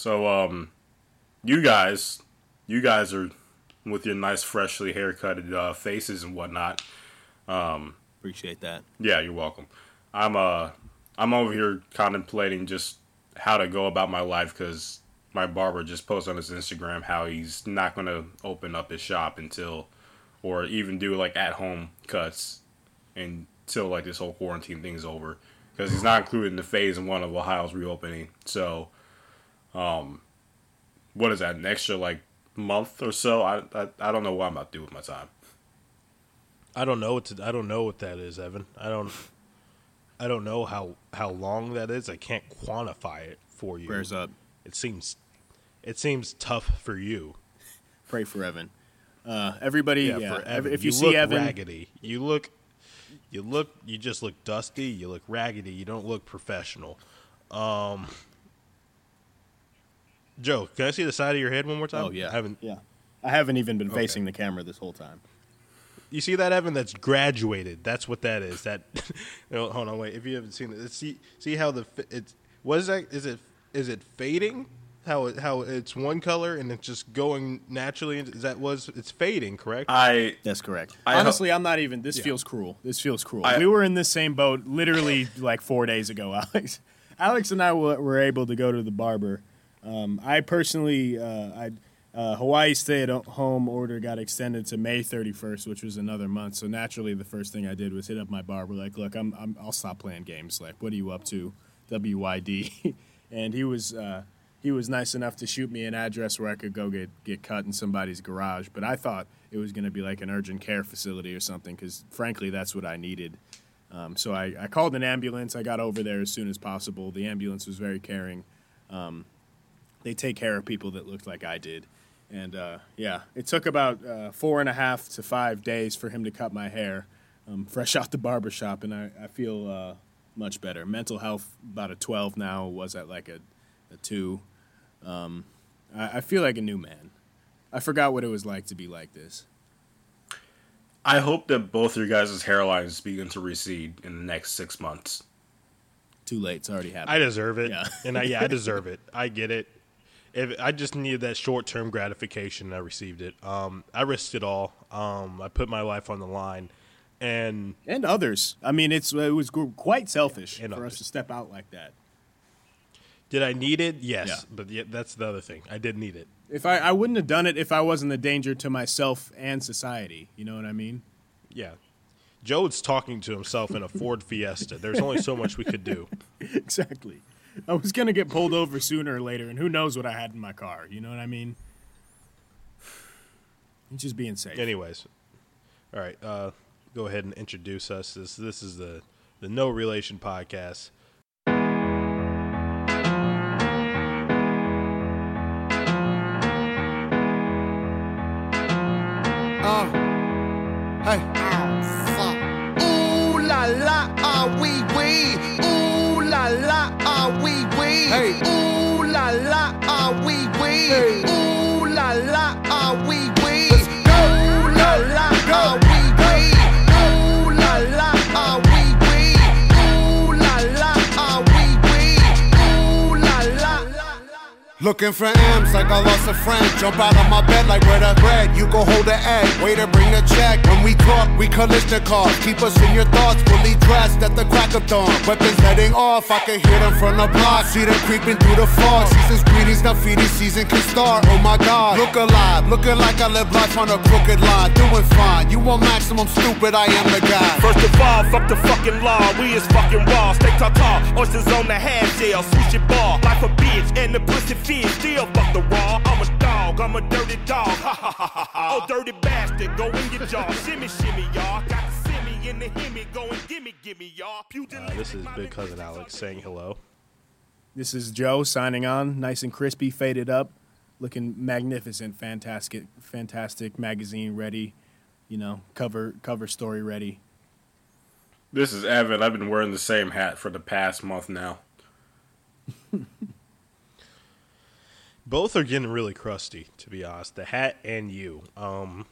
So, um, you guys, you guys are with your nice, freshly haircutted uh, faces and whatnot. Um, Appreciate that. yeah, you're welcome. I'm uh, I'm over here contemplating just how to go about my life because my barber just posted on his Instagram how he's not gonna open up his shop until, or even do like at home cuts until like this whole quarantine thing's over because he's not included in the phase one of Ohio's reopening. So, um, what is that? An extra like month or so? I I, I don't know what I'm about to do with my time. I don't know what to, I don't know what that is, Evan. I don't I don't know how how long that is. I can't quantify it for you. Prayers up. It seems it seems tough for you. Pray for Evan. Uh, everybody, yeah. for ev- Evan. If you, look see Evan, raggedy, you look you look you just look dusty, you look raggedy, you don't look professional. Um Joe, can I see the side of your head one more time? oh yeah, I haven't yeah. I haven't even been Okay. facing the camera this whole time. You see that, Evan? That's graduated. That's what that is. That. no, hold on, wait. If you haven't seen it, see see how the fi- it's what is that? Is it is it fading? How it how it's one color and it's just going naturally. Is that was it's fading? Correct. I That's correct. I ho- Honestly, I'm not even. This feels cruel. This feels cruel. I- we were in this same boat literally like four days ago, Alex. Alex and I were, were able to go to the barber. Um, I personally, uh, I uh, Hawaii stay-at-home order got extended to May 31st, which was another month. So naturally, the first thing I did was hit up my barber, like, "Look, I'm, I'm I'll stop playing games. Like, what are you up to? WYD?" and he was. Uh, he was nice enough to shoot me an address where I could go get, get cut in somebody's garage. But I thought it was going to be like an urgent care facility or something because, frankly, that's what I needed. Um, so I, I called an ambulance. I got over there as soon as possible. The ambulance was very caring. Um, they take care of people that looked like I did. And uh, yeah, it took about uh, four and a half to five days for him to cut my hair, um, fresh out the barber shop, and I, I feel uh, much better. Mental health, about a 12 now, was at like a, a 2. Um, I, I feel like a new man. I forgot what it was like to be like this. I hope that both your guys' hairlines begin to recede in the next six months. Too late. It's already happened. I deserve it, Yeah. and I, yeah, I deserve it. I get it. If I just needed that short term gratification, and I received it. Um, I risked it all. Um, I put my life on the line, and and others. I mean, it's it was quite selfish for others. us to step out like that. did I need it? Yes, Yeah. but yeah, that's the other thing. I did need it. If I, I wouldn't have done it if I wasn't a danger to myself and society. You know what I mean? Yeah. Joe's talking to himself in a Ford Fiesta. There's only so much we could do. exactly. I was gonna get pulled over sooner or later, and who knows what I had in my car? You know what I mean? Just being safe. Anyways, all right. Uh, go ahead and introduce us. This this is the the No Relation podcast. Looking for M's like I lost a friend. Jump out of my bed like where the bread. You go hold the egg. Waiter, bring the check. When we talk, we Kalashnikov. Keep us in your thoughts. Fully dressed at the crack of dawn. Weapons heading off. I can hear them from the block. See them creeping through the fog. Season's greetings. feeding season can start. Oh my God. Look alive. Looking like I live life on a crooked line. Doing fine. You want maximum stupid? I am the guy. First of all, fuck the fucking law. We is fucking raw. Stay tartar. Oysters on the half shell. Switch your ball. Life a bitch. And the pussy fish. Still fuck the raw. I'm a dog. I'm a dirty dog. Ha ha ha ha ha. Oh, dirty bastard. Go in your jaw. Shimmy, shimmy, y'all. Got the simmy in the himmy. Go and gimme, gimme, y'all. Uh, this is Big Cousin Alex saying hello. This is Joe signing on, nice and crispy, faded up, looking magnificent, fantastic, fantastic magazine ready. You know, cover cover story ready. This is Evan. I've been wearing the same hat for the past month now. Both are getting really crusty, to be honest. The hat and you. Um,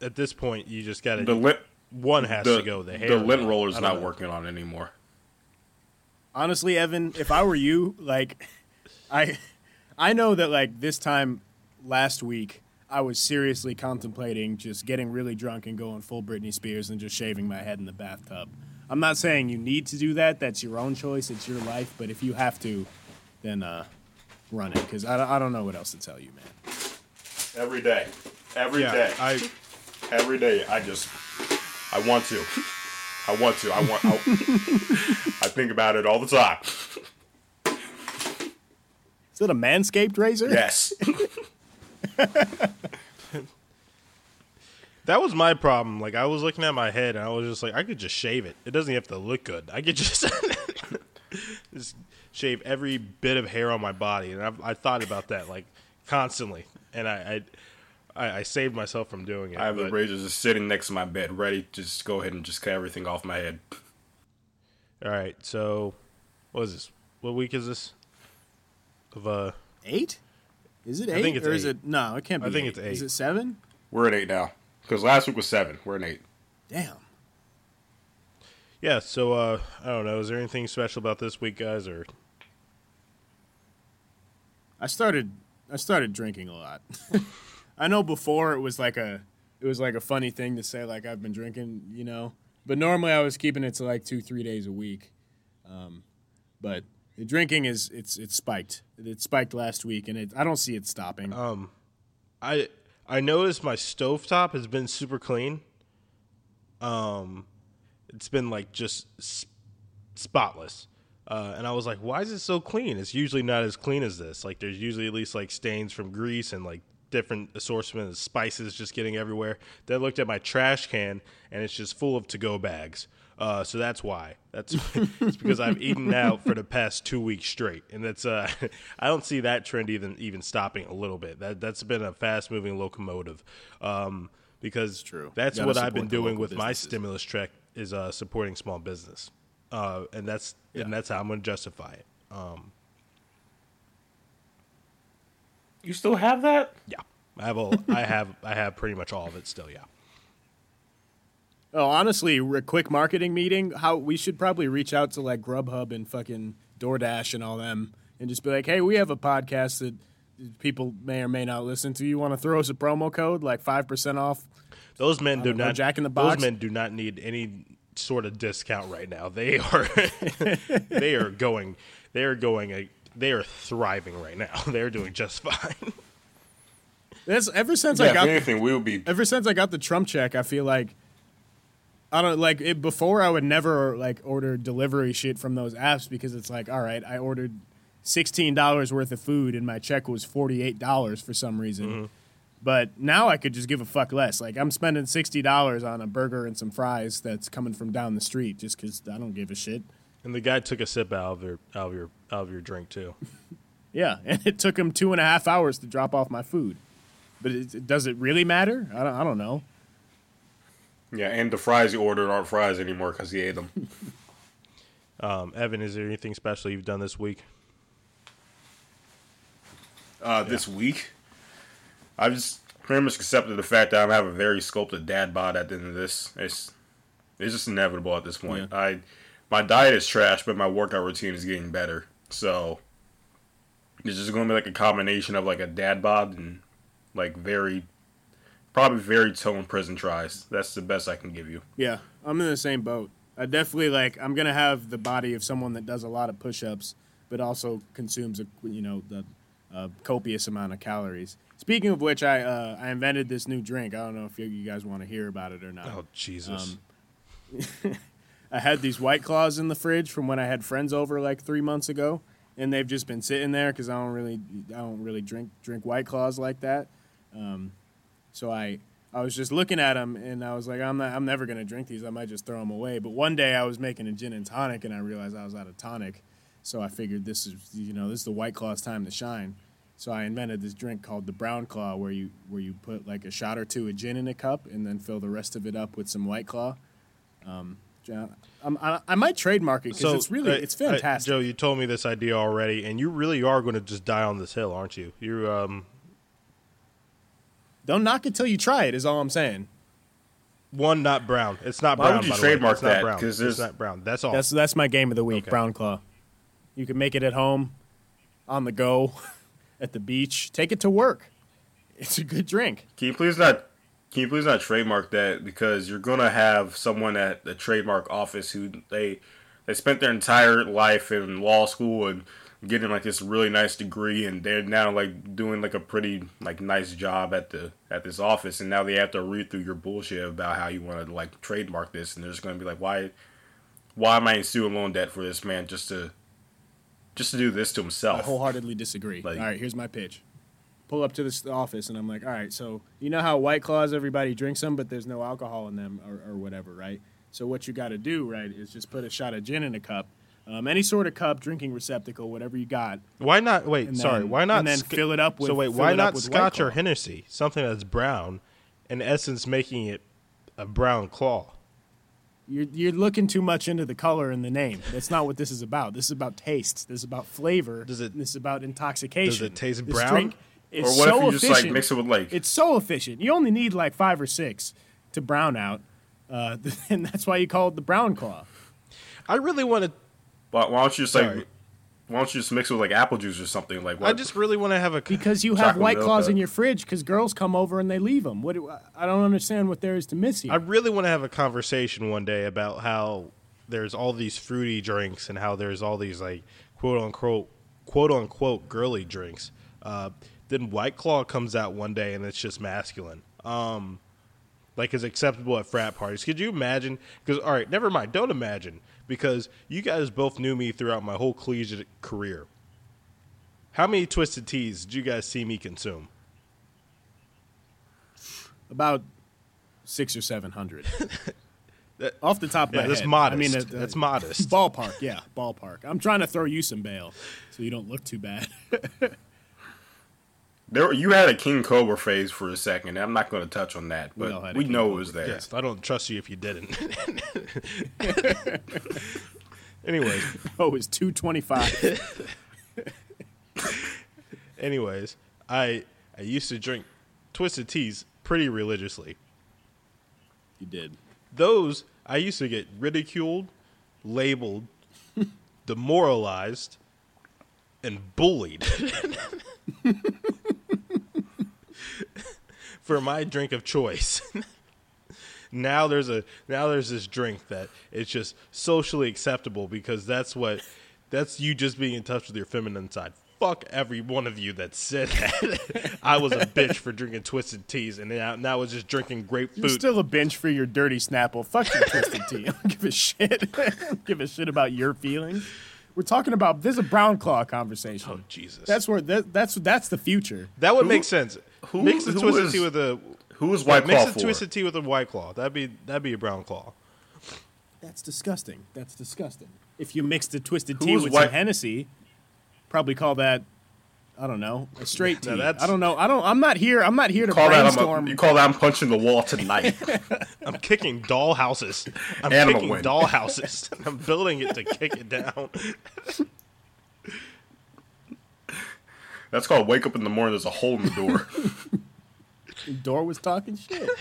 at this point, you just got to. The to. lint, One has the, to go. The hair. the lint I roller's don't know. working on anymore. Honestly, Evan, if I were you, like, I, I know that like this time last week, I was seriously contemplating just getting really drunk and going full Britney Spears and just shaving my head in the bathtub. I'm not saying you need to do that. That's your own choice. It's your life. But if you have to, then uh, run it because I, don't- I don't know what else to tell you, man. Every day. every Yeah, day. I every day. I just, I want to. I want to. I want. I, I think about it all the time. Is it a manscaped razor? Yes. that was my problem. Like I was looking at my head and I was just like, I could just shave it. It doesn't have to look good. I could just just shave every bit of hair on my body, and I've, I thought about that like constantly, and I I, I, I saved myself from doing it. I have the but- razor just sitting next to my bed, ready to just go ahead and just cut everything off my head. All right, so what is this? What week is this? Of uh, Eight? Is it eight? I think it's or is eight. it no? It can't be. I think eight. it's eight. Is it seven? We're at eight now. Because last week was seven. We're at eight. Damn. yeah. So uh, I don't know. Is there anything special about this week, guys? Or I started I started drinking a lot. I know before it was like a it was like a funny thing to say like I've been drinking, you know. But normally I was keeping it to like two three days a week. Um, but the drinking is it's it's spiked. It spiked last week, and it I don't see it stopping. Um, I I noticed my stovetop has been super clean. Um, it's been like just spotless. Uh, and I was like, why is it so clean? It's usually not as clean as this. Like, there's usually at least like stains from grease and like different assortment of spices just getting everywhere. Then I looked at my trash can and it's just full of to go bags. Uh, so that's why. That's it's because I've eaten out for the past two weeks straight, and that's uh, I don't see that trend even even stopping a little bit. That that's been a fast moving locomotive, um, because true. that's what I've been doing with my stimulus check is uh, supporting small business, uh, and that's and that's how I'm going to justify it. Um, You still have that? yeah, I have all, I have I have pretty much all of it still. Yeah. Oh, honestly, a quick marketing meeting. How we should probably reach out to like Grubhub and fucking DoorDash and all them, and just be like, "Hey, we have a podcast that people may or may not listen to. You want to throw us a promo code, like five percent off?" Those men do don't know, not Jack in the Box. Those men do not need any sort of discount right now. They are they are going they are going a, they are thriving right now. They're doing just fine. That's ever since Yeah, I got anything, we would be. ever since I got the Trump check, I feel like I don't like it before I would never like order delivery shit from those apps because it's like, all right, I ordered sixteen dollars worth of food and my check was forty eight dollars for some reason. Mm-hmm. But now I could just give a fuck less. Like I'm spending sixty dollars on a burger and some fries that's coming from down the street just because I don't give a shit. And the guy took a sip out of your out of your out of your drink too. Yeah, and it took him two and a half hours to drop off my food. But it, does it really matter? I don't, I don't know. Yeah, and the fries you ordered aren't fries anymore because he ate them. Um, Evan, is there anything special you've done this week? uh, this week. I've just pretty much accepted the fact that I'm having a very sculpted dad bod at the end of this. It's it's just inevitable at this point. I my diet is trash, but my workout routine is getting better. So it's just going to be like a combination of like a dad bod and like very probably very toned prison tries. That's the best I can give you. Yeah, I'm in the same boat. I definitely like. I'm gonna have the body of someone that does a lot of push-ups, but also consumes a you know the uh, copious amount of calories. Speaking of which, I uh, I invented this new drink. I don't know if you, guys want to hear about it or not. Oh Jesus! I had these White Claws in the fridge from when I had friends over like three months ago, and they've just been sitting there because I don't really I don't really drink drink White Claws like that. Um, so I I was just looking at them and I was like I'm not I'm never gonna drink these. I might just throw them away. But one day I was making a gin and tonic and I realized I was out of tonic, so I figured this is you know this is the White Claw's time to shine. So I invented this drink called the Brown Claw, where you where you put like a shot or two of gin in a cup and then fill the rest of it up with some White Claw. Um, ja- I'm- I, I might trademark it because it's really uh, it's uh, fantastic. Joe, you told me this idea already, and you really are going to just die on this hill, aren't you? You um, Don't knock it till you try it. Is all I'm saying. one not brown. It's not Why brown. would you by the way. trademark It's not that? brown. 'Cause it's not brown. That's all. That's that's my game of the week. Okay. Brown Claw. You can make it at home, on the go, at the beach. Take it to work. It's a good drink. Can you please not? Can you please not trademark that because you're gonna have someone at the trademark office who they they spent their entire life in law school and getting like this really nice degree and they're now like doing like a pretty like nice job at the at this office and now they have to read through your bullshit about how you want to like trademark this and they're just gonna be like why why am I in student loan debt for this man just to just to do this to himself. I wholeheartedly disagree. Like- all right, here's my pitch. Pull up to this office, and I'm like, all right, so you know how White Claws, everybody drinks them, but there's no alcohol in them or, or whatever, right? So what you got to do, right, is just put a shot of gin in a cup, um, any sort of cup, drinking receptacle, whatever you got. Why not? Wait, And sorry. why not? and then fill it up with- so wait, why not Scotch or Hennessy? Something that's brown, in essence, making it a brown claw. You're, you're looking too much into the color and the name. That's not what this is about. This is about taste. This is about flavor. Does it- This is about intoxication. does it taste This brown? drink or is what so if you just like mix it with like It's so efficient. You only need like five or six to brown out, uh, and that's why you call it the brown claw. I really want to. why, why don't you just like Sorry. Why don't you just mix it with like apple juice or something like what? I just really want to have a. Because you have white claws uh, in your fridge because girls come over and they leave them. What do, I don't understand what there is to miss here. I really want to have a conversation one day about how there's all these fruity drinks and how there's all these like quote unquote quote unquote girly drinks. Uh, then White Claw comes out one day and it's just masculine. Um, like is acceptable at frat parties. Could you imagine? Because all right, never mind. Don't imagine because you guys both knew me throughout my whole collegiate career. How many twisted teas did you guys see me consume? About six or seven hundred. Off the top of Yeah, my that's head. modest. I mean, uh, That's modest. Ballpark, yeah, ballpark. I'm trying to throw you some bail so you don't look too bad. There, you had a King Cobra phase for a second. I'm not going to touch on that, We but had a we King know it was there. Yes, I don't trust you if you didn't. Anyways, oh, it's two twenty five. anyways, I I used to drink twisted teas pretty religiously. you did. Those I used to get ridiculed, labeled, demoralized, and bullied for my drink of choice. now there's a now there's this drink that it's just socially acceptable because that's what that's you just being in touch with your feminine side. Fuck every one of you that said that I was a bitch for drinking twisted teas and now now I was just drinking You're grapefruit. still a bitch for your dirty Snapple. Fuck your twisted tea. I don't give a shit. I don't give a shit about your feelings. We're talking about this is a brown claw conversation. oh Jesus. That's where that, that's that's the future. that would Who- make sense. Who- mix the who twisted is- tea with a Who was White mix Claw the twisted tea with a white claw. That'd be that'd be a brown claw. That's disgusting. That's disgusting. If you mix the twisted Who tea was with white- some Hennessy, probably call that I don't know a straight tea. Now that's- I don't know. I don't. I'm not here. I'm not here to Call that I'm a, you call that I'm punching the wall tonight. I'm kicking doll houses. I'm Animal kicking win. doll houses. I'm building it to kick it down. That's called wake up in the morning. There's a hole in the door. Door was talking shit.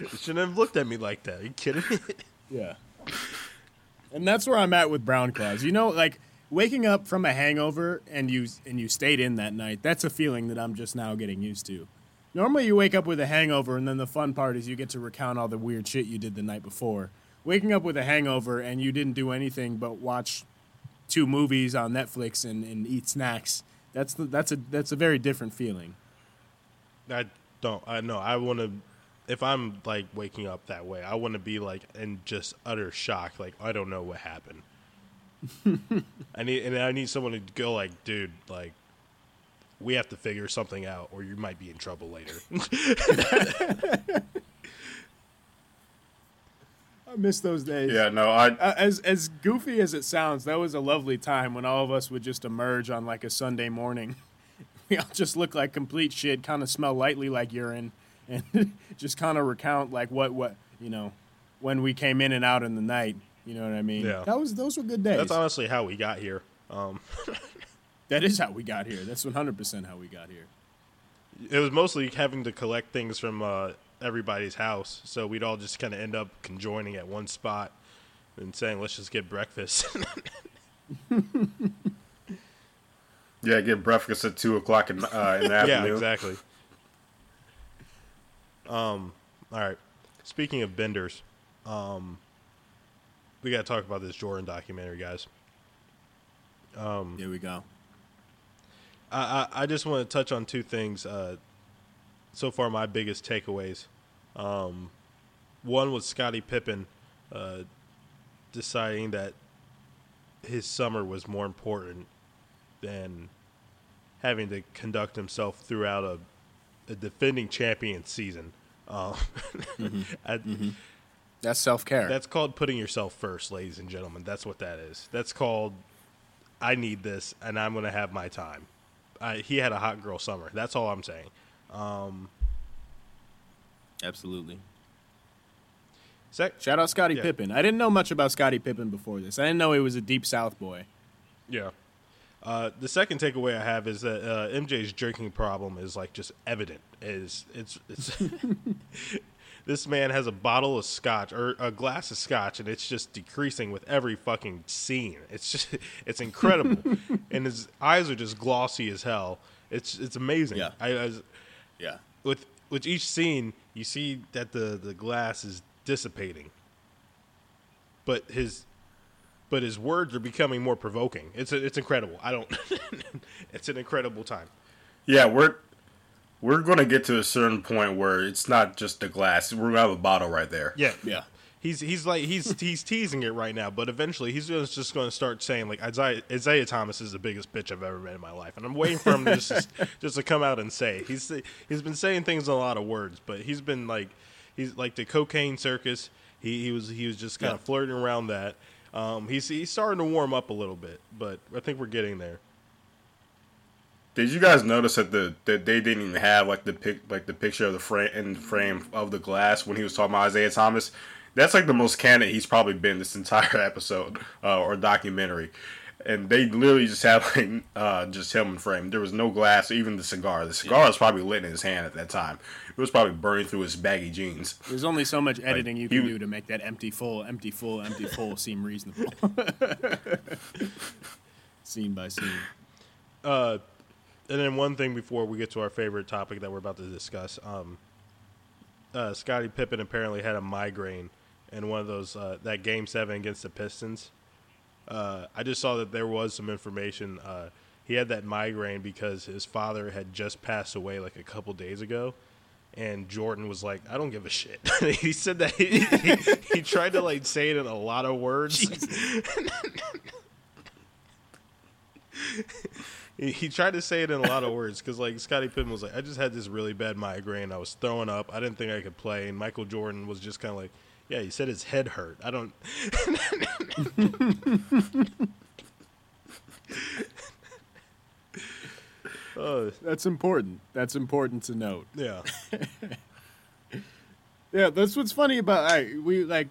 You shouldn't have looked at me like that. Are you kidding me? Yeah. And that's where I'm at with brown claws. You know, like waking up from a hangover and you and you stayed in that night. That's a feeling that I'm just now getting used to. Normally you wake up with a hangover and then the fun part is you get to recount all the weird shit you did the night before. Waking up with a hangover and you didn't do anything but watch two movies on Netflix and, and eat snacks. That's the, that's a that's a very different feeling. I don't. I know. I want to. If I'm like waking up that way, I want to be like in just utter shock. Like I don't know what happened. I need and I need someone to go like, dude, like we have to figure something out, or you might be in trouble later. Miss those days. yeah, no, I Uh, as as goofy as it sounds, that was a lovely time when all of us would just emerge on like a Sunday morning. We all just look like complete shit, kind of smell lightly like urine, and just kind of recount like what what you know when we came in and out in the night. You know what I mean? Yeah. That was those were good days. That's honestly how we got here. Um, that is how we got here. That's one hundred percent how we got here. it was mostly having to collect things from uh, everybody's house, so we'd all just kind of end up conjoining at one spot and saying, "Let's just get breakfast." Yeah, get breakfast at two o'clock in, uh, in the yeah, afternoon. exactly. Um, all right. Speaking of benders, um, we got to talk about this Jordan documentary, guys. Here we go. I, I, I just want to touch on two things. Uh, so far, my biggest takeaways. Um, one was Scottie Pippen uh, deciding that his summer was more important than having to conduct himself throughout a, a defending champion season. Um, I- That's self care. That's called putting yourself first, ladies and gentlemen. That's what that is. That's called I need this and I'm going to have my time. I, he had a hot girl summer. That's all I'm saying. Absolutely. Sec- Shout out Scottie Yeah. Pippen. I didn't know much about Scottie Pippen before this. I didn't know he was a deep South boy. yeah. Uh, the second takeaway I have is that uh, MJ's drinking problem is like just evident. Is it's it's this man has a bottle of scotch or a glass of scotch and it's just decreasing with every fucking scene. It's just it's incredible, and his eyes are just glossy as hell. It's it's amazing. Yeah. I, I was- Yeah. with with each scene, you see that the the glass is dissipating, but his but his words are becoming more provoking. It's it's incredible. I don't. it's an incredible time. Yeah, we're we're gonna get to a certain point where it's not just the glass. We're gonna have a bottle right there. Yeah, Yeah. He's he's like he's he's teasing it right now, but eventually he's just just going to start saying like Isaiah, Isiah Thomas is the biggest bitch I've ever met in my life, and I'm waiting for him to just just to come out and say it. he's he's been saying things in a lot of words, but he's been like he's like the cocaine circus. He he was he was just kind of flirting around that. Um, he's he's starting to warm up a little bit, but I think we're getting there. Did you guys notice that the that they didn't even have like the pic like the picture of the frame in the frame of the glass when he was talking about Isiah Thomas? That's like the most candid he's probably been this entire episode uh, or documentary. And they literally just had like uh, just him in frame. There was no glass, even the cigar. The cigar was probably lit in his hand at that time. It was probably burning through his baggy jeans. There's only so much editing you can you- do to make that empty full, empty full, empty full seem reasonable. scene by scene. And then one thing before we get to our favorite topic that we're about to discuss, um, uh, Scottie Pippen apparently had a migraine in one of those uh, that game seven against the Pistons. Uh, I just saw that there was some information. Uh, he had that migraine because his father had just passed away like a couple days ago, and Jordan was like, "I don't give a shit." he said that he, he, he tried to like say it in a lot of words. he, he tried to say it in a lot of words because like Scottie Pippen was like, I just had this really bad migraine. I was throwing up. I didn't think I could play. And Michael Jordan was just kind of like, yeah, he said his head hurt. I don't. oh That's important. That's important to note. yeah, Yeah, that's what's funny about I we like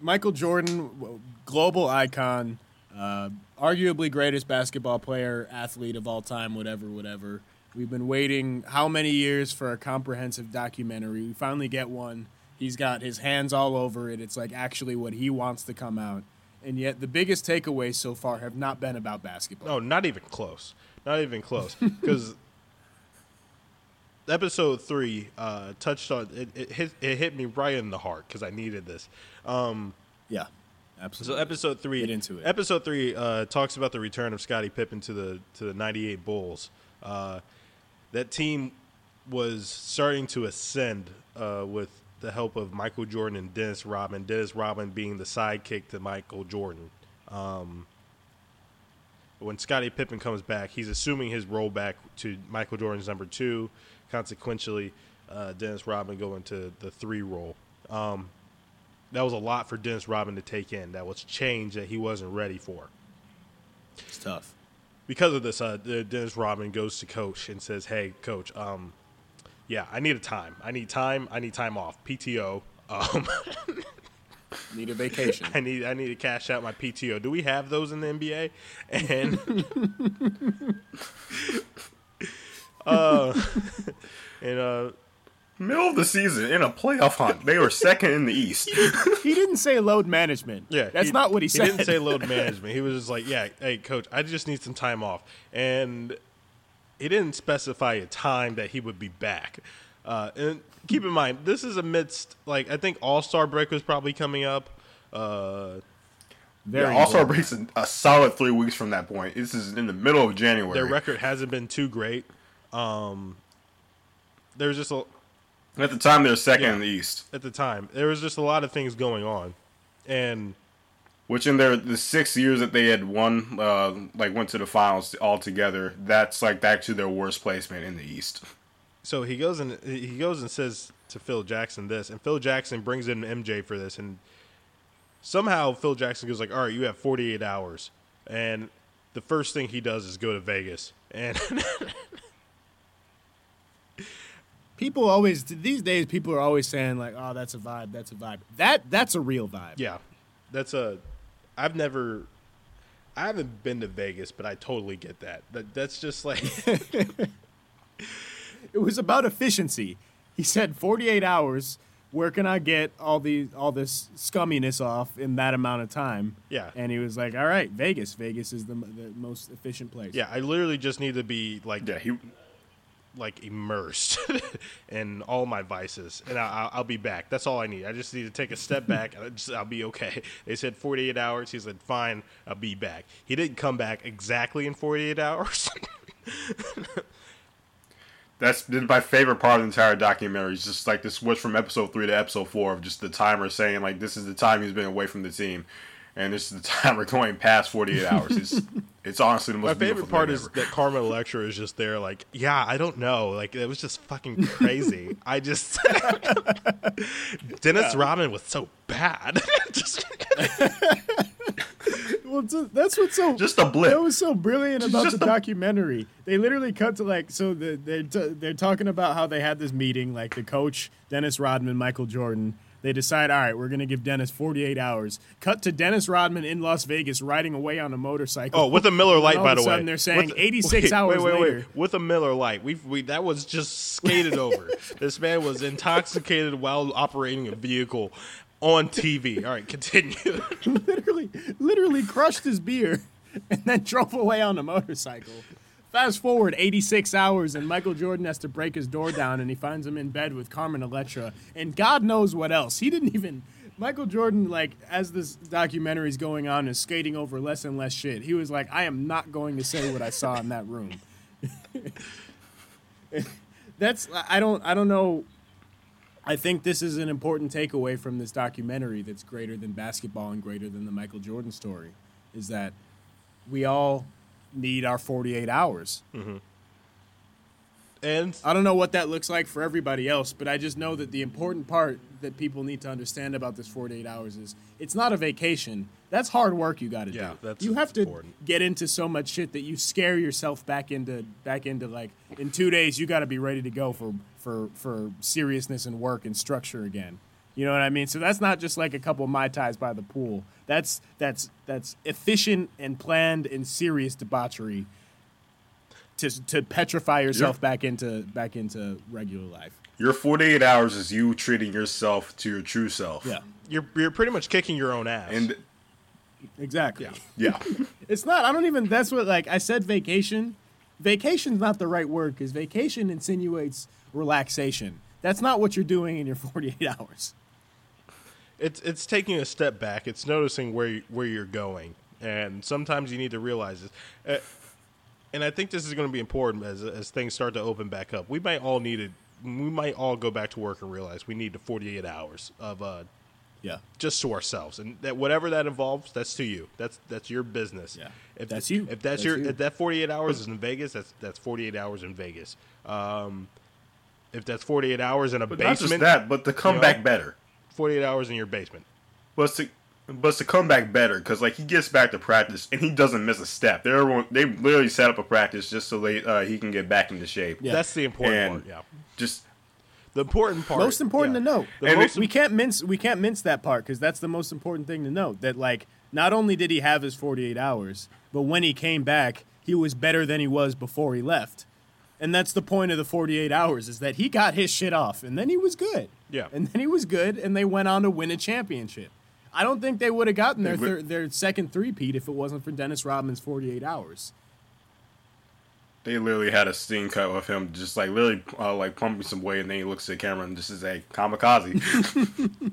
Michael Jordan, global icon, uh, arguably greatest basketball player, athlete of all time, whatever, whatever. We've been waiting how many years for a comprehensive documentary? We finally get one. He's got his hands all over it. It's like actually what he wants to come out. And yet the biggest takeaways so far have not been about basketball. no, not even close. Not even close. Because episode three uh, touched on it. It hit, it hit me right in the heart because I needed this. Um, Yeah. So episode three, Get into it. Episode three uh, talks about the return of Scottie Pippen to the to the '98 Bulls. Uh, that team was starting to ascend uh, with the help of Michael Jordan and Dennis Rodman. Dennis Rodman being the sidekick to Michael Jordan. Um, when Scottie Pippen comes back, he's assuming his role back to Michael Jordan's number two. Consequentially, uh, Dennis Rodman going to the three role. Um, that was a lot for Dennis Rodman to take in. That was change that he wasn't ready for. it's tough. Because of this, uh, Dennis Rodman goes to coach and says, "Hey, coach, um, yeah, I need a time. I need time. I need time off. PTO. Um, Need a vacation. I need I need to cash out my PTO. Do we have those in the NBA? And uh, and uh, Middle of the season in a playoff hunt, they were second in the East. he didn't say load management. Yeah, That's not what he said. He didn't say load management. He was just like, "Yeah, hey, coach, I just need some time off." And he didn't specify a time that he would be back. Uh, and keep in mind, this is amidst like I think All Star break was probably coming up. Uh, Very yeah, All Star important. breaks a solid three weeks from that point. This is in the middle of January. their record hasn't been too great. Um, there's just a At the time, they're second Yeah. in the East, at the time there was just a lot of things going on, and which in their the six years that they had won, uh, like went to the finals altogether, that's like actually their worst placement in the East. so he goes and he goes and says to Phil Jackson this, and Phil Jackson brings in MJ for this, and somehow Phil Jackson goes like, "All right, you have 48 hours," and the first thing he does is go to Vegas, and People always these days people are always saying like, "Oh, that's a vibe. That's a vibe." That that's a real vibe. yeah, that's a. I've never, I haven't been to Vegas, but I totally get that. That that's just like It was about efficiency. He said 48 hours. Where can I get all the all this scumminess off in that amount of time? Yeah. And he was like, "All right, Vegas. Vegas is the, the most efficient place." yeah. I literally just need to be like Yeah, he like immersed in all my vices, and I, I'll, I'll be back. That's all I need. I just need to take a step back, and I just, I'll be okay. They said 48 hours. He said, "Fine, I'll be back." He didn't come back exactly in 48 hours. That's been my favorite part of the entire documentary. It's just like the switch from episode three to episode four of just the timer saying like this is the time he's been away from the team, and this is the timer going past forty eight hours. It's it's honestly the most my favorite part thing is ever. that Carmen Electra is just there, like, "Yeah, I don't know. Like, it was just fucking crazy. I just Dennis Rodman was so bad. just Well, that's what's so just a blip. That was so brilliant about just the a- documentary. They literally cut to like so the, they're t- they're talking about how they had this meeting, like the coach Dennis Rodman, Michael Jordan. They decide, all right, we're gonna give Dennis 48 hours. Cut to Dennis Rodman in Las Vegas riding away on a motorcycle. Oh, with a Miller Lite, by the way. they're saying With- 86 wait, hours wait, wait, later. Wait. With a Miller Lite, we we that was just skated over. this man was intoxicated while operating a vehicle on TV. All right, continue. literally, literally crushed his beer and then drove away on a motorcycle. Fast forward 86 hours, and Michael Jordan has to break his door down, and he finds him in bed with Carmen Electra, and God knows what else. He didn't even. Michael Jordan, like, as this documentary's going on, is skating over less and less shit. He was like, I am not going to say what I saw in that room. That's I don't I don't know I think this is an important takeaway from this documentary that's greater than basketball and greater than the Michael Jordan story is that we all need our 48 hours. Mm-hmm. and I don't know what that looks like for everybody else, but I just know that the important part that people need to understand about this 48 hours is it's not a vacation. That's hard work you got to Yeah, do. that's you have to important. get into so much shit that you scare yourself back into back into like in 2 days you got to be ready to go for for for seriousness and work and structure again. You know what I mean? So that's not just like a couple of mai tais by the pool. That's that's that's efficient and planned and serious debauchery to to petrify yourself Yep. back into back into regular life. Your forty eight hours is you treating yourself to your true self. Yeah, you're you're pretty much kicking your own ass. and exactly. yeah, It's not. I don't even. That's what like I said. Vacation. Vacation's not the right word because vacation insinuates relaxation. That's not what you're doing in your 48 hours. It's it's taking a step back. It's noticing where you, where you're going, and sometimes you need to realize this. Uh, and I think this is going to be important as as things start to open back up. We might all need it. We might all go back to work and realize we need the 48 hours of uh, Yeah. just to ourselves, and that whatever that involves, that's to you. That's that's your business. Yeah. if That's you. If that's, That's your you. if that 48 hours is in Vegas, that's that's 48 hours in Vegas. Um, if that's 48 hours in a but not just basement, that, but to come you know? back better. 48 hours in your basement. But it's to, but to come back better because like he gets back to practice and he doesn't miss a step. They're everyone, they literally set up a practice just so they, uh, he can get back into shape. Yeah. That's the important And part. Yeah. just The important part. most important yeah. to note. The And most, we can't mince we can't mince that part because that's the most important thing to note. That like not only did he have his 48 hours, but when he came back, he was better than he was before he left. And that's the point of the 48 hours is that he got his shit off and then he was good. Yeah. And then he was good and they went on to win a championship. I don't think they would have gotten their thir- their second three-peat if it wasn't for Dennis Rodman's 48 hours. Yep. yeah, that's the important part. Yeah. That's the most important thing to note. The, the most important part. Yeah. And- The, They literally had a scene cut of him just like literally uh, like pumping some weight, and then he looks at the camera and just is "Hey, kamikaze."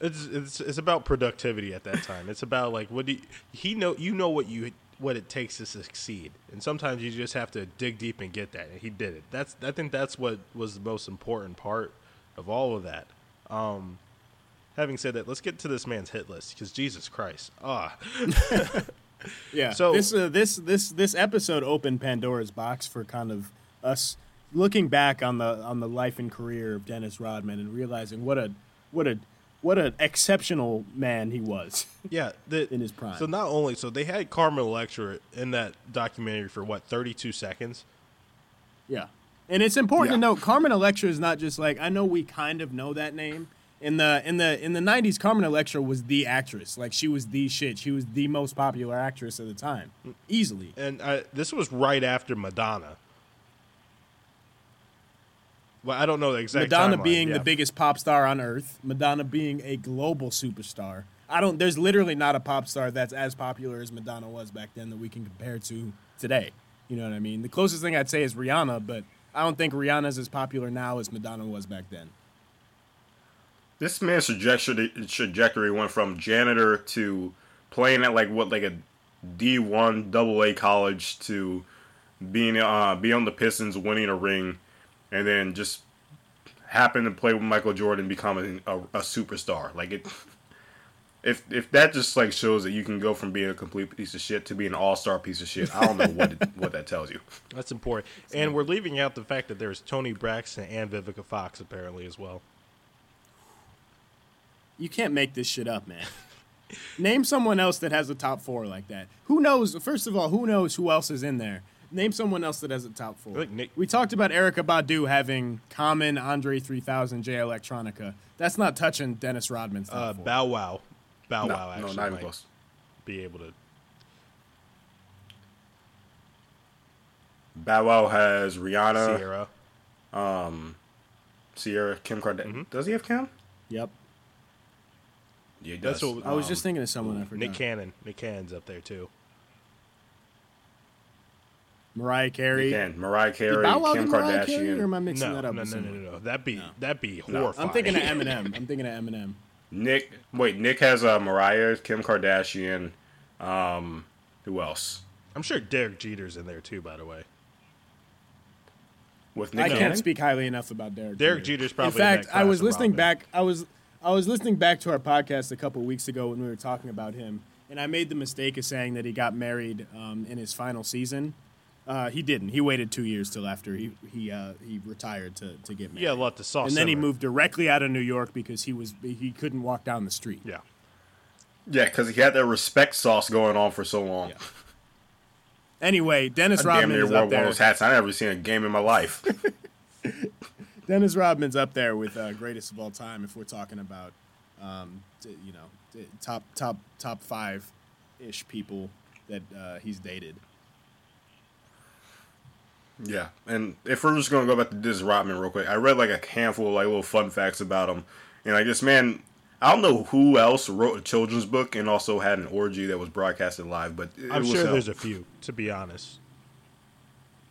It's it's it's about productivity at that time. It's about like what do you, he know you know what you what it takes to succeed, and sometimes you just have to dig deep and get that. And he did it. That's I think that's what was the most important part of all of that. Um, having said that, let's get to this man's hit list because Jesus Christ, ah, Yeah. So- this uh, this this this episode opened Pandora's box for kind of us looking back on the on the life and career of Dennis Rodman and realizing what a what a what an exceptional man he was. yeah, the, In his prime. So not only so they had Carmen Electra in that documentary for what thirty two seconds. Yeah. And it's important Yeah. to note Carmen Electra is not just like I know we kind of know that name. In the in the in the 90s Carmen Electra was the actress. Like she was the shit. She was the most popular actress at the time. Mm. Easily. and I, this was right after Madonna. Well, I don't know the exact. Madonna timeline, being yeah. the biggest pop star on earth, Madonna being a global superstar. I don't there's literally not a pop star that's as popular as Madonna was back then that we can compare to today. You know what I mean? The closest thing I'd say is Rihanna, but I don't think Rihanna's as popular now as Madonna was back then. this man's trajectory trajectory went from janitor to playing at like what like a D one double A college to being uh being on the Pistons, winning a ring, and then just happen to play with Michael Jordan, becoming a, a superstar. Like it. If, if that just like shows that you can go from being a complete piece of shit to being an all star piece of shit, I don't know what it, what that tells you. That's important, and we're leaving out the fact that there's Toni Braxton and Vivica Fox apparently as well. You can't make this shit up, man. Name someone else that has a top four like that. Who knows? First of all, who knows who else is in there? Name someone else that has a top four. I Nick- we talked about Erykah Badu having Common, Andre 3000, Jay Electronica. That's not touching Dennis Rodman's top Uh, four. Bow Wow, Bow No, Wow no, actually not even close. be able to. Bow Wow has Rihanna, Ciara, Ciara, Kim Kardashian. Mm-hmm. Does he have Kim? Yep. Yeah, he That's does. what- I was Um, just thinking of someone I forgot. Nick Cannon, Nick Cannon's up there too. Mariah Carey. Can Mariah Carey, Bow Kim do Mariah Carey, or am Kardashian, I mixing No, that no, up? no, with no, no, someone? no. That'd be that'd be No. horrifying. I'm thinking of Eminem. I'm thinking of Eminem. Nick. Wait, Nick has uh, Mariah, Kim Kardashian. Um, who else? I'm sure Derek Jeter's in there too. By the way, With Nick I Cannon? can't speak highly enough about Derek. Derek Jeter. Jeter's probably. In fact, in that I was listening Robin. back. I was I was listening back to our podcast a couple weeks ago when we were talking about him, and I made the mistake of saying that he got married um, in his final season. Uh, he didn't. He waited two years till after he he uh, he retired to, to get married. Yeah, let the sauce. and then he moved directly out of New York because he was he couldn't walk down the street. Yeah, Yeah, because he had that respect sauce going on for so long. Yeah. Anyway, Dennis I damn Rodman near is wore up one of those hats. I never seen a game in my life. Dennis Rodman's up there with uh, greatest of all time if we're talking about, um, you know, top top top five ish people that uh, he's dated. Yeah, and if we're just gonna go back to this Rodman real quick, I read like a handful of like little fun facts about him, and like this man. I don't know who else wrote a children's book and also had an orgy that was broadcasted live, but it I'm was sure hell. there's a few. To be honest,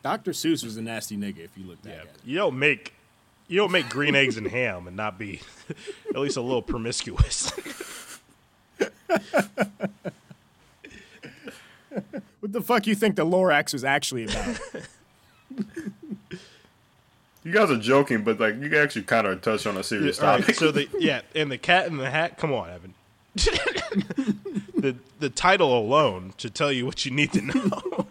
Dr. Seuss was a nasty nigga if you look back yeah, at it. you don't make you don't make green eggs and ham and not be at least a little promiscuous. What the fuck you think the Lorax was actually about? You guys are joking, but like you actually kind of touched on a serious All right, topic. so the yeah, and the cat in the hat. Come on, Evan. the the title alone should tell you what you need to know.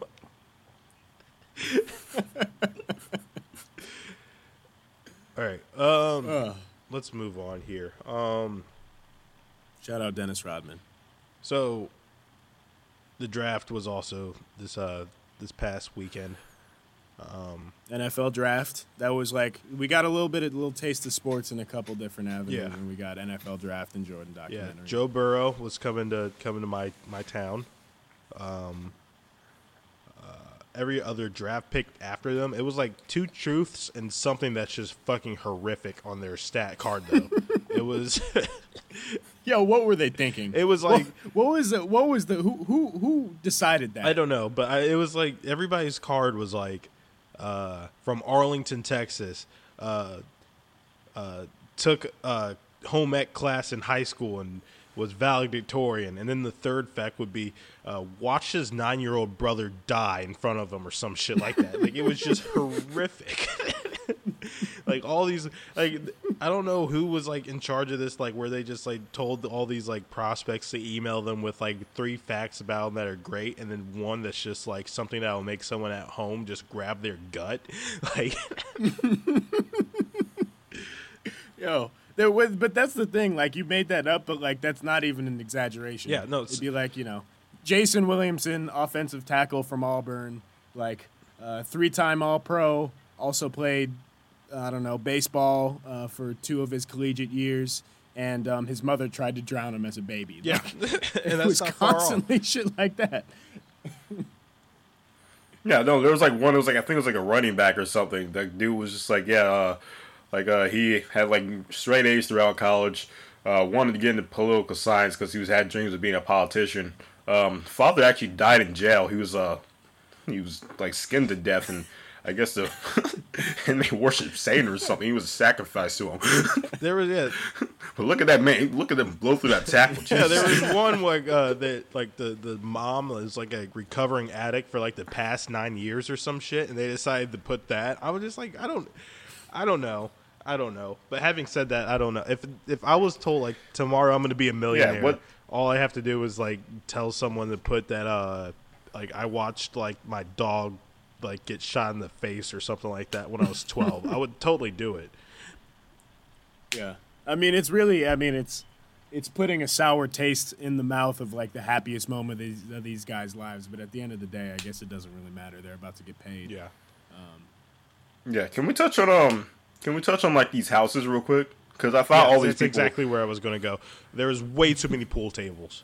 All right, um, let's move on here. Um, Shout out Dennis Rodman. so the draft was also this uh this past weekend. NFL draft. That was like we got a little bit, of a little taste of sports in a couple different avenues, Yeah. and we got NFL draft and Jordan documentary. Yeah. Joe Burrow was coming to coming to my my town. Um, uh, every other draft pick after them, it was like two truths and something that's just fucking horrific on their stat card. Though it was Yo, what were they thinking? It was What- like- what, was the what was the who who who decided that? I don't know, but I, it was like everybody's card was like uh, from Arlington, Texas. Uh, uh, took a home ec class in high school and was valedictorian. And then the third fact would be uh, watch his nine year old brother die in front of him or some shit like that. like it was just horrific. like all these like I don't know who was like in charge of this like where they just like told all these like prospects to email them with like three facts about them that are great and then one that's just like something that will make someone at home just grab their gut like Yo, there was, but that's the thing. Like you made that up, but like that's not even an exaggeration. Yeah, no, it'd be like you know, Jason Williamson, offensive tackle from Auburn, like uh, three-time All-Pro, also played, I don't know, baseball uh, for two of his collegiate years, and um, his mother tried to drown him as a baby. yeah Like, and it that's was not far off. constantly shit like that. Yeah, no, there was like one. It was like I think it was like a running back or something. That dude was just like, yeah, uh, like uh, he had like straight A's throughout college. Uh, wanted to get into political science because he was had dreams of being a politician. Um, father actually died in jail. He was uh, he was like skinned to death, and I guess the and they worship Satan or something. He was a sacrifice to him. there was yeah but look at that man! Look at him blow through that tackle. Yeah, there was one like uh, that like the the mom is like a recovering addict for like the past nine years or some shit, and they decided to put that. I was just like, I don't, I don't know, I don't know. But having said that, I don't know if if I was told like tomorrow I'm going to be a millionaire, what- all I have to do is like tell someone to put that uh like I watched like my dog like get shot in the face or something like that when I was 12. I would totally do it. Yeah. I mean, it's really. I mean, it's it's putting a sour taste in the mouth of like the happiest moment of these, of these guys' lives. But at the end of the day, I guess it doesn't really matter. They're about to get paid. Yeah. Um, yeah. Can we touch on um? Can we touch on like these houses real quick? Because I thought all these that's people. exactly where I was going to go. There was way too many pool tables.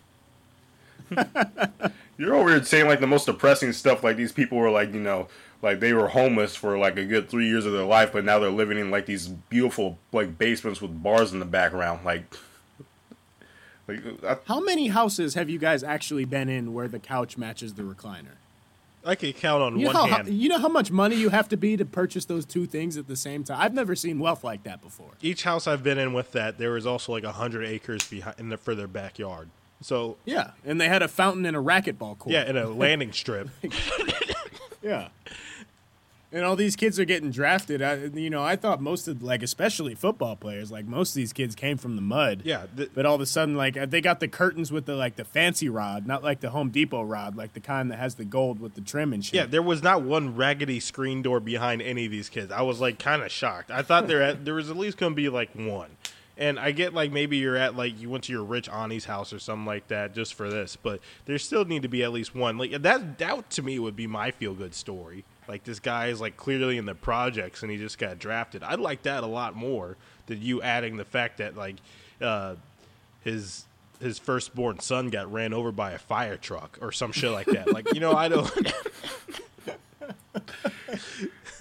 You're over here saying like the most depressing stuff. Like these people were like, you know, like they were homeless for like a good three years of their life, but now they're living in like these beautiful like basements with bars in the background. Like, like I, How many houses have you guys actually been in where the couch matches the recliner? I can count on You know, one how, hand. you know how much money you have to be to purchase those two things at the same time. I've never seen wealth like that before. Each house I've been in with that, there was also like hundred acres behind in the, for their backyard. So Yeah, and they had a fountain and a racquetball court. yeah, and a landing strip. Yeah. And all these kids are getting drafted. I, you know, I thought most of, like, especially football players, like most of these kids came from the mud. Yeah, th- but all of a sudden, like, uh, they got the curtains with the like the fancy rod, not like the Home Depot rod, like the kind that has the gold with the trim and shit. Yeah, there was not one raggedy screen door behind any of these kids. I was like kind of shocked. I thought there at, there was at least going to be like one. And I get like maybe you're at like you went to your rich auntie's house or something like that just for this, but there still need to be at least one. Like that doubt to me would be my feel good story. Like this guy is like clearly in the projects and he just got drafted. I'd like that a lot more than you adding the fact that like uh his his firstborn son got ran over by a fire truck or some shit like that. Like, you know, I don't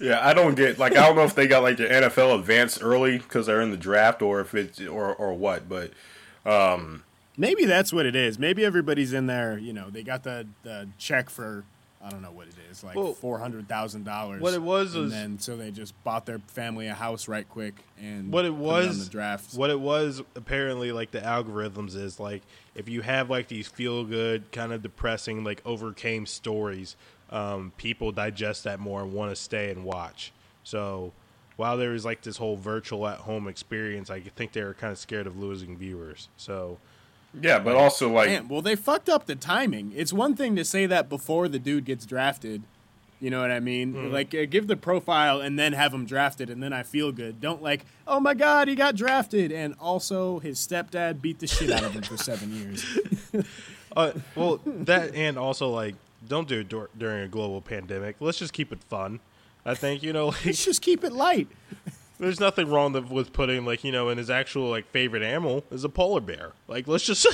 yeah, I don't get like I don't know if they got like the NFL advanced early because they're in the draft or if it's or or what, but um, maybe that's what it is. Maybe everybody's in there. You know, they got the the check for I don't know what it is, like Well, four hundred thousand dollars. what it was and was- then so they just bought their family a house right quick and what it put on was the draft. what it was apparently like the algorithms is like if you have like these feel good kind of depressing like overcame stories um, people digest that more and want to stay and watch so while there was like this whole virtual at home experience i think they were kind of scared of losing viewers so yeah, but also like Man, well, they fucked up the timing. It's one thing to say that before the dude gets drafted. You know what I mean? Mm. Like, uh, give the profile and then have him drafted, and then I feel good. Don't like, oh my god, he got drafted, and also his stepdad beat the shit out of him for seven years. uh, well that and also like don't do it dur- during a global pandemic let's just keep it fun i think you know like Let's just keep it light. There's nothing wrong with putting like you know, and his actual like favorite animal is a polar bear. Like let's just,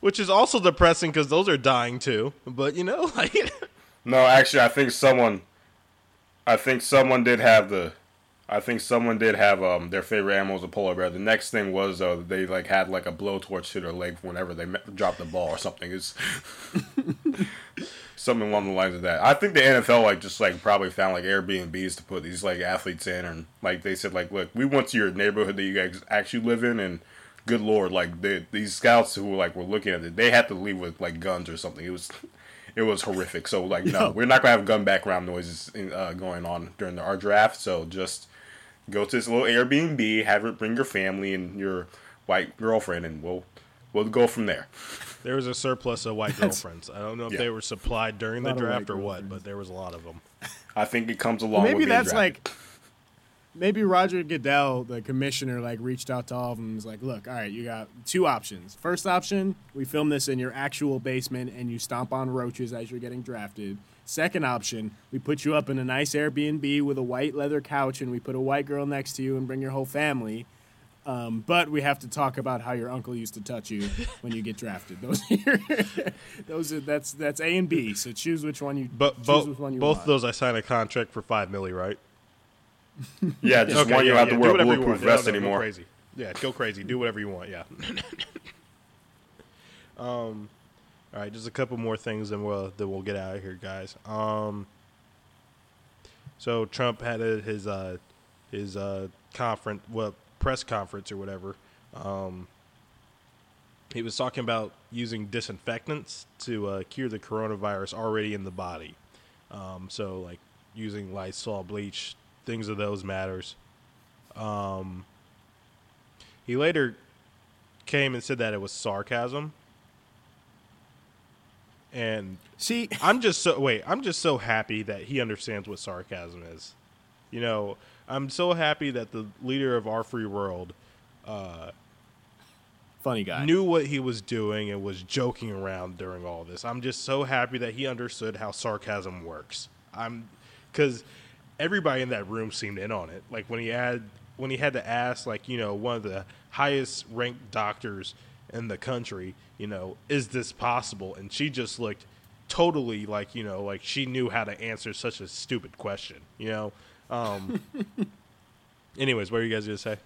which is also depressing because those are dying too. But you know, like no, actually, I think someone, I think someone did have the I think someone did have um their favorite animal was a polar bear. The next thing was uh, they like had like a blowtorch to their leg whenever they met, dropped the ball or something. It's something along the lines of that. I think the NFL like just like probably found like Airbnbs to put these like athletes in, and like they said like, look, we went to your neighborhood that you guys actually live in, and good lord, like the, these scouts who like were looking at it, they had to leave with like guns or something. It was. It was horrific. So like, no, Yo. we're not gonna have gun background noises in, uh, going on during our draft. So just go to this little Airbnb, have it bring your family and your white girlfriend, and we'll we'll go from there. There was a surplus of white girlfriends. I don't know if Yeah. they were supplied during the draft or what, but there was a lot of them. I think it comes along. maybe with that's drafted. like maybe Roger Goodell, the commissioner, like reached out to all of them and was like, "Look, all right, you got two options. First option, we film this in your actual basement and you stomp on roaches as you're getting drafted. Second option, we put you up in a nice Airbnb with a white leather couch and we put a white girl next to you and bring your whole family." Um, but we have to talk about how your uncle used to touch you when you get drafted. Those, are those are that's that's A and B. So choose which one you. But choose both which one you both want. of those, I signed a contract for five milli, right? yeah, just one you yeah, have yeah, to wear a bulletproof want. No, vest no, Go anymore. crazy. Yeah, go crazy. Do whatever you want. Yeah. um, all right, just a couple more things, and we'll then we'll get out of here, guys. Um, so Trump had a, his uh his uh conference, well, press conference or whatever. Um, he was talking about using disinfectants to uh, cure the coronavirus already in the body. Um, so like using Lysol, bleach, things of those matters. Um, he later came and said that it was sarcasm. And See, I'm just so wait, I'm just so happy that he understands what sarcasm is. You know, I'm so happy that the leader of our free world uh, funny guy. knew what he was doing and was joking around during all this. I'm just so happy that he understood how sarcasm works. I'm because everybody in that room seemed in on it. Like when he had when he had to ask like you know one of the highest ranked doctors in the country, you know, is this possible? And she just looked totally like you know like she knew how to answer such a stupid question. You know. Um, anyways, what are you guys gonna say?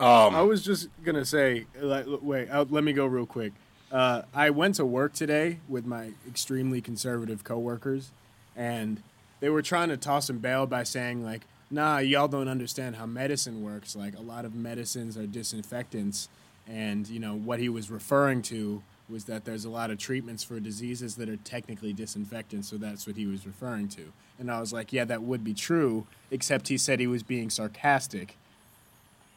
I was just gonna say, like, look, wait, uh, let me go real quick. Uh, I went to work today with my extremely conservative coworkers, and they were trying to toss and bail by saying like, "Nah, y'all don't understand how medicine works. Like, a lot of medicines are disinfectants, and you know what he was referring to was that there's a lot of treatments for diseases that are technically disinfectants. So that's what he was referring to. And I was like, yeah, that would be true, except he said he was being sarcastic.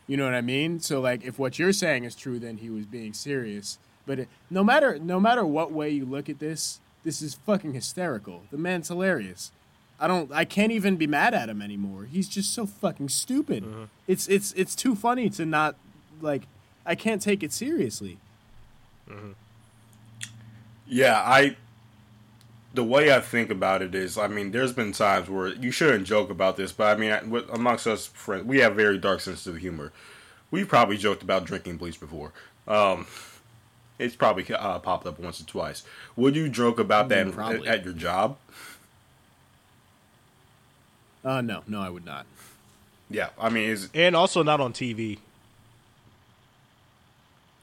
You know what I mean? So like, if what you're saying is true, then he was being serious. But it, no matter no matter what way you look at this, this is fucking hysterical. The man's hilarious. I don't. I can't even be mad at him anymore. He's just so fucking stupid. Mm-hmm. It's it's it's too funny to not like. I can't take it seriously. Yeah, I. The way I think about it is, I mean, there's been times where you shouldn't joke about this, but I mean, with, amongst us friends, we have very dark sense of humor. We've probably joked about drinking bleach before. Um, it's probably uh, popped up once or twice. Would you joke about that in- probably. at your job? Uh, no, no, I would not. Yeah, I mean, is And also not on TV.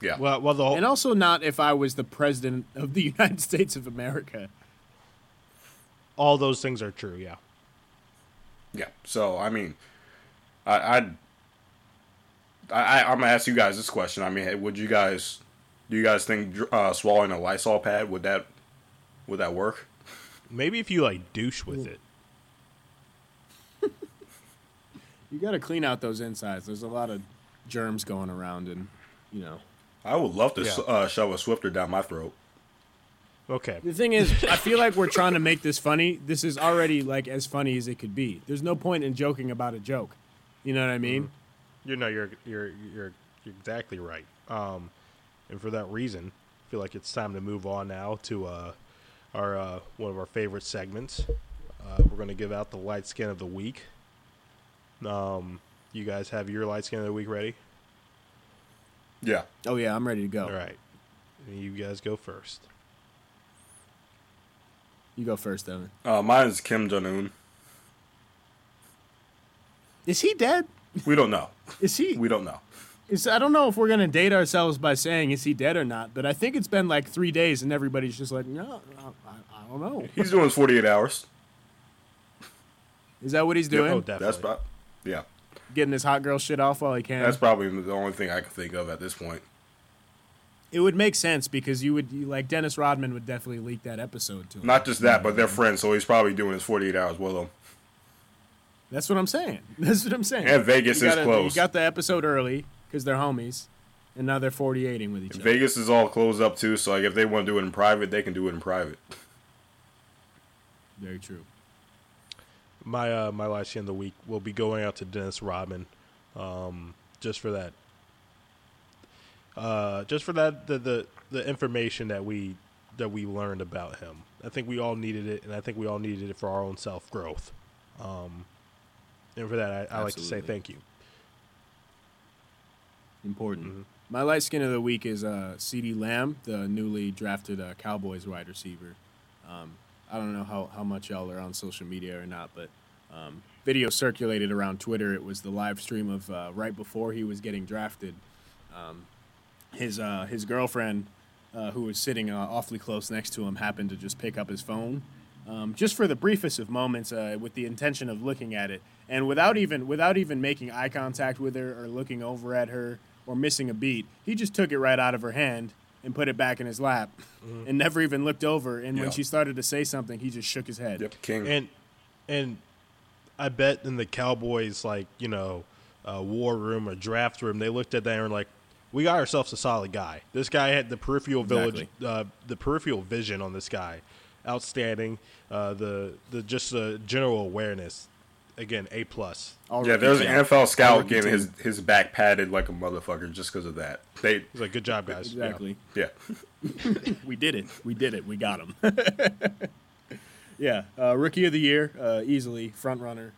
Yeah. Well, well, the whole, And also not if I was the president of the United States of America. all those things are true. Yeah. Yeah. So I mean, I I'd, I I I'm gonna ask you guys this question. I mean, would you guys do you guys think uh, swallowing a Lysol pad would that would that work? Maybe if you like douche with it. You got to clean out those insides. There's a lot of germs going around, and you know. I would love to Yeah. uh, shove a Swiffer down my throat. Okay. The thing is, I feel like we're trying to make this funny. This is already like as funny as it could be. There's no point in joking about a joke. You know what I mean? You know, you're you're you're you're exactly right. Um, and for that reason, I feel like it's time to move on now to uh, our uh, one of our favorite segments. Uh, we're going to give out the light skin of the week. Um, you guys have your light skin of the week ready? Yeah. Oh yeah, I'm ready to go. All right. You guys go first. You go first, Evan. Uh, mine is Kim Jong Un. Is he dead? We don't know. Is he? We don't know. Is, I don't know if we're gonna date ourselves by saying is he dead or not, but I think it's been like three days and everybody's just like, no, I, I don't know. He's doing his 48 hours. Is that what he's doing? Oh, definitely. That's about. Yeah, Getting his hot girl shit off while he can. that's probably the only thing I can think of at this point. it would make sense because you would you, like Dennis Rodman would definitely leak that episode to him. Not just that, but they're friends, so he's probably doing his 48 hours with them. That's what I'm saying. That's what I'm saying. And Vegas you is closed. You got the episode early because they're homies, and now they're 48ing with each other. Vegas is all closed up too, so like if they want to do it in private, they can do it in private. Very true. My uh, my last of the week will be going out to Dennis Rodman, um, just for that. Uh, just for that the, the the information that we that we learned about him. I think we all needed it, and I think we all needed it for our own self growth. Um, and for that, I, I like to say thank you. Important. Mm-hmm. My light skin of the week is uh, CeeDee Lamb, the newly drafted uh, Cowboys wide receiver. Um, I don't know how, how much y'all are on social media or not, but um, video circulated around Twitter. It was the live stream of uh, right before he was getting drafted. Um, his uh, his girlfriend, uh, who was sitting uh, awfully close next to him, happened to just pick up his phone, um, just for the briefest of moments, uh, with the intention of looking at it, and without even without even making eye contact with her or looking over at her or missing a beat. He just took it right out of her hand and put it back in his lap, and never even looked over. And when she started to say something, he just shook his head. Yep, King. And and I bet in the Cowboys like you know uh, war room or draft room, they looked at that and were like, "We got ourselves a solid guy. This guy had the peripheral village, Exactly. uh, the peripheral vision on this guy, outstanding. Uh, the the just the general awareness, again, a plus. Yeah, rookie there's an. NFL scout rookie getting his his back padded like a motherfucker just because of that. They, He's like, "Good job, guys." Yeah. Exactly. yeah, we did it. We did it. We got him. yeah, uh, rookie of the year, uh, easily front runner.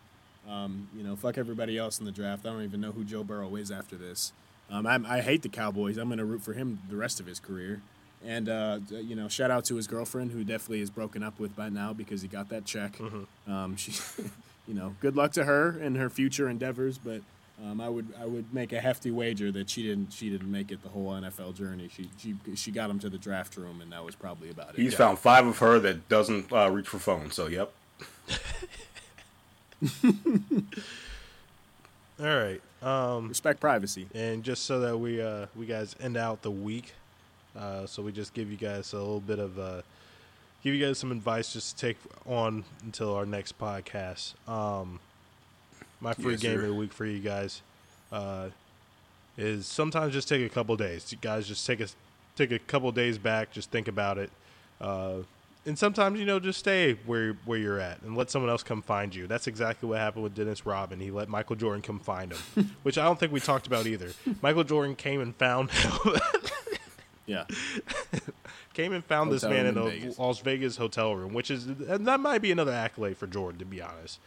Um, you know, fuck everybody else in the draft. I don't even know who Joe Burrow is after this. Um, I, I hate the Cowboys. I'm going to root for him the rest of his career. And uh, you know, shout out to his girlfriend, who definitely is broken up with by now because he got that check. Um, she, you know, good luck to her and her future endeavors. But um, I would I would make a hefty wager that she didn't she didn't make it the whole NFL journey. She she she got him to the draft room, and that was probably about it. he's found five of her that doesn't uh, reach for phones. So yep, All right. Um, respect privacy. and just so that we uh we guys end out the week uh so we just give you guys a little bit of uh give you guys some advice just to take on until our next podcast um my free Yes, game sir. of the week for you guys uh is sometimes just take a couple days you guys just take a take a couple days back just think about it uh and sometimes you know just stay where where you're at and let someone else come find you. That's exactly what happened with Dennis Rodman. He let Michael Jordan come find him, which I don't think we talked about either. Michael Jordan came and found him. Yeah, came and found this man in room a Vegas. Las Vegas hotel room, which is and that might be another accolade for Jordan, to be honest.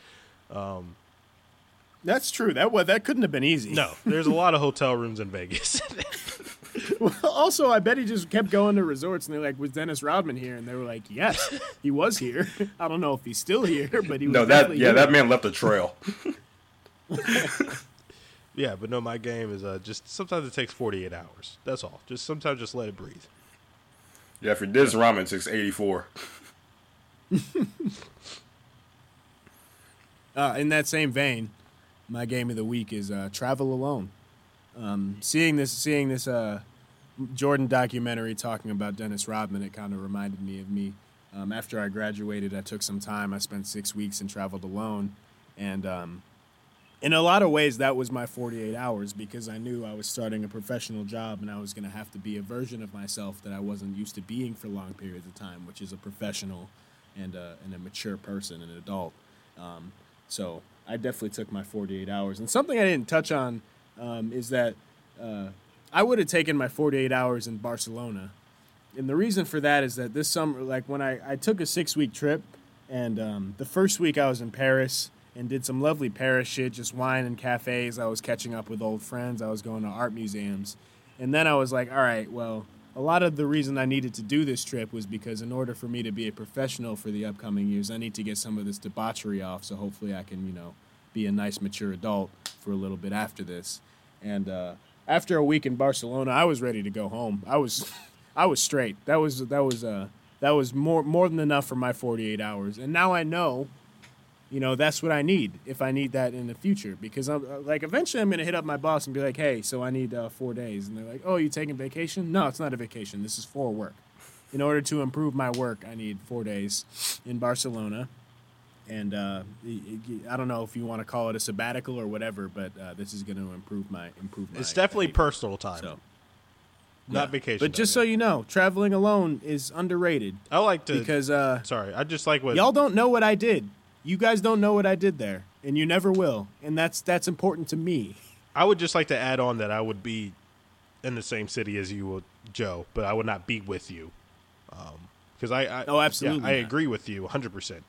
That's true. That wa that couldn't have been easy. No, there's a lot of hotel rooms in Vegas. well, also, I bet he just kept going to resorts, and they're like, "Was Dennis Rodman here?" And they were like, "Yes, he was here. I don't know if he's still here, but he was no, that yeah, here." that man left a trail. yeah, but no, my game is uh, just sometimes it takes 48 hours. That's all. Just sometimes just let it breathe. Yeah, for Dennis Rodman, it takes 84. Uh, in that same vein, my game of the week is uh, Travel Alone. Um, seeing this, seeing this uh, Jordan documentary talking about Dennis Rodman, it kind of reminded me of me. Um, after I graduated, I took some time. I spent six weeks and traveled alone, and um, in a lot of ways, that was my 48 hours because I knew I was starting a professional job and I was going to have to be a version of myself that I wasn't used to being for long periods of time, which is a professional and a, and a mature person, an adult. Um, so I definitely took my 48 hours. And something I didn't touch on um, is that uh, I would have taken my 48 hours in Barcelona. And the reason for that is that this summer, like when I, I took a six week trip, and um, the first week I was in Paris and did some lovely Paris shit, just wine and cafes. I was catching up with old friends. I was going to art museums. And then I was like, all right, well, a lot of the reason I needed to do this trip was because in order for me to be a professional for the upcoming years, I need to get some of this debauchery off. So hopefully I can, you know, be a nice mature adult for a little bit after this. And uh, after a week in Barcelona, I was ready to go home. I was, I was straight. That was that was uh, that was more more than enough for my 48 hours. And now I know, you know, that's what I need if I need that in the future. Because I'm uh, like, eventually I'm gonna hit up my boss and be like, hey, so I need uh, four days. And they're like, oh, you taking vacation? No, it's not a vacation. This is for work. In order to improve my work, I need four days in Barcelona and uh, I don't know if you want to call it a sabbatical or whatever, but uh, this is going to improve my improve. My It's definitely behavior. personal time, So, not yeah. vacation. But just so you know, traveling alone is underrated. I like to. because uh, sorry, I just like what y'all don't know what I did. You guys don't know what I did there, and you never will, and that's that's important to me. I would just like to add on that I would be in the same city as you, would, Joe, but I would not be with you. Because I, I, Oh, absolutely yeah, I agree with you 100. percent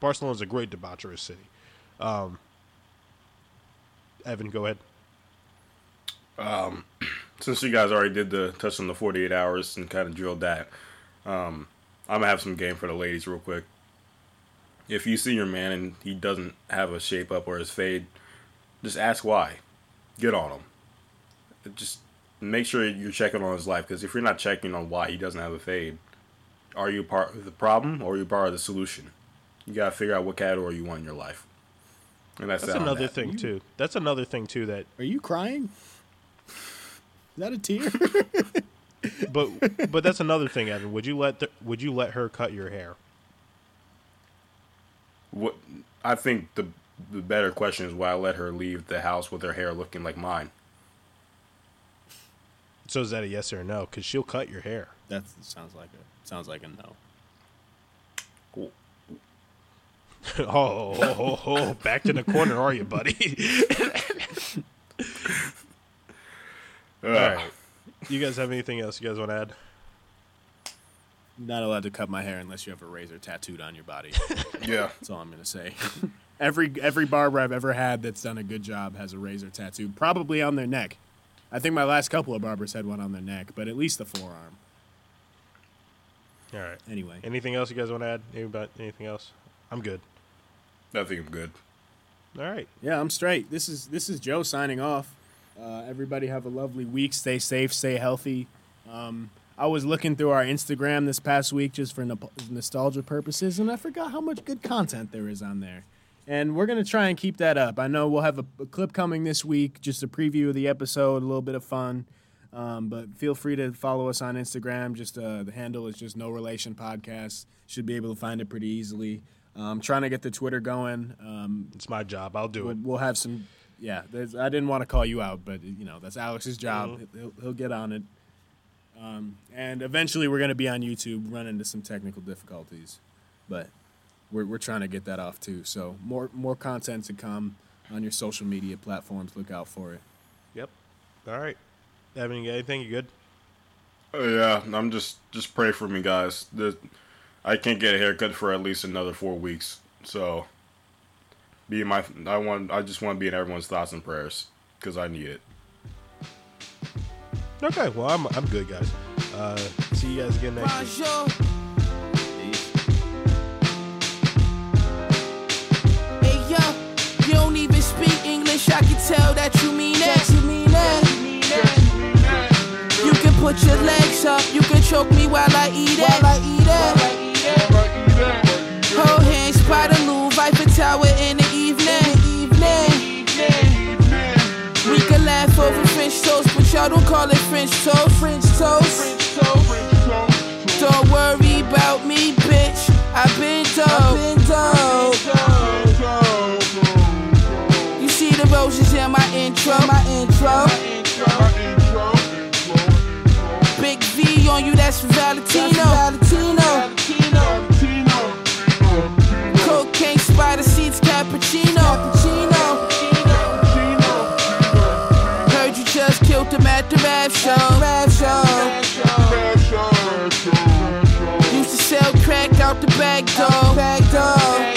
Barcelona is a great debaucherous city. Um, Evan, go ahead. since you guys already did the touch on the 48 hours and kind of drilled that, um, I'm gonna have some game for the ladies real quick. If you see your man and he doesn't have a shape up or his fade, just ask why. Get on him. Just make sure you're checking on his life because if you're not checking on why he doesn't have a fade, are you part of the problem or are you part of the solution? You gotta figure out what category you want in your life. And that's, That's another that. thing too. That's another thing too that Are you crying? Is that a tear? but but that's another thing, Evan. Would you let the, would you let her cut your hair? What I think the the better question is why I let her leave the house with her hair looking like mine. So is that a yes or a no? Because she'll cut your hair. that sounds like a sounds like a no. Cool. oh, oh, oh, oh, back to the corner, are you, buddy? All right. You guys have anything else you guys want to add? Not allowed to cut my hair unless you have a razor tattooed on your body. Yeah. That's all I'm gonna say. every every barber I've ever had that's done a good job has a razor tattoo, probably on their neck. I think my last couple of barbers had one on their neck, but at least the forearm. All right. Anyway, Anything else you guys want to add? Anybody, anything else? I'm good. I think I'm good. All right. yeah, I'm straight. This is this is Joe signing off. Uh, everybody have a lovely week. Stay safe. Stay healthy. Um, I was looking through our Instagram this past week just for no- nostalgia purposes, and I forgot how much good content there is on there. And we're gonna try and keep that up. I know we'll have a, a clip coming this week, just a preview of the episode, a little bit of fun. Um, but feel free to follow us on Instagram. Just uh, the handle is just No Relation Podcast. Should be able to find it pretty easily. Um, trying to get the Twitter going. Um, It's my job. I'll do we'll, it. we'll have some. Yeah, there's, I didn't want to call you out, but you know that's Alex's job. He'll, he'll get on it. Um, and eventually, we're going to be on YouTube. Run into some technical difficulties, but we're we're trying to get that off too. So more more content to come on your social media platforms. Look out for it. Yep. All right. Evan, you got anything? You good? Oh yeah, I'm just just pray for me, guys. The, I can't get a haircut for at least another four weeks. So, be my I want I just want to be in everyone's thoughts and prayers because I need it. Okay. Well, I'm I'm good, guys. Uh, see you guys again next week. Hey yo, you don't even speak English. I can tell that you mean that. you mean that. You can put your legs up. You can choke me while I eat it. While I eat it. Hold hands by the Louvre, Eiffel Tower in the evening. Evening. We can laugh over French toast, but y'all don't call it French toast. French toast. French toast. Don't worry about me, bitch. I've been dope. You see the roses in my intro. My intro. Big V on you, that's for Valentino. Valentino. Rap show. Rap show. Used to sell crack out the back door. Back door.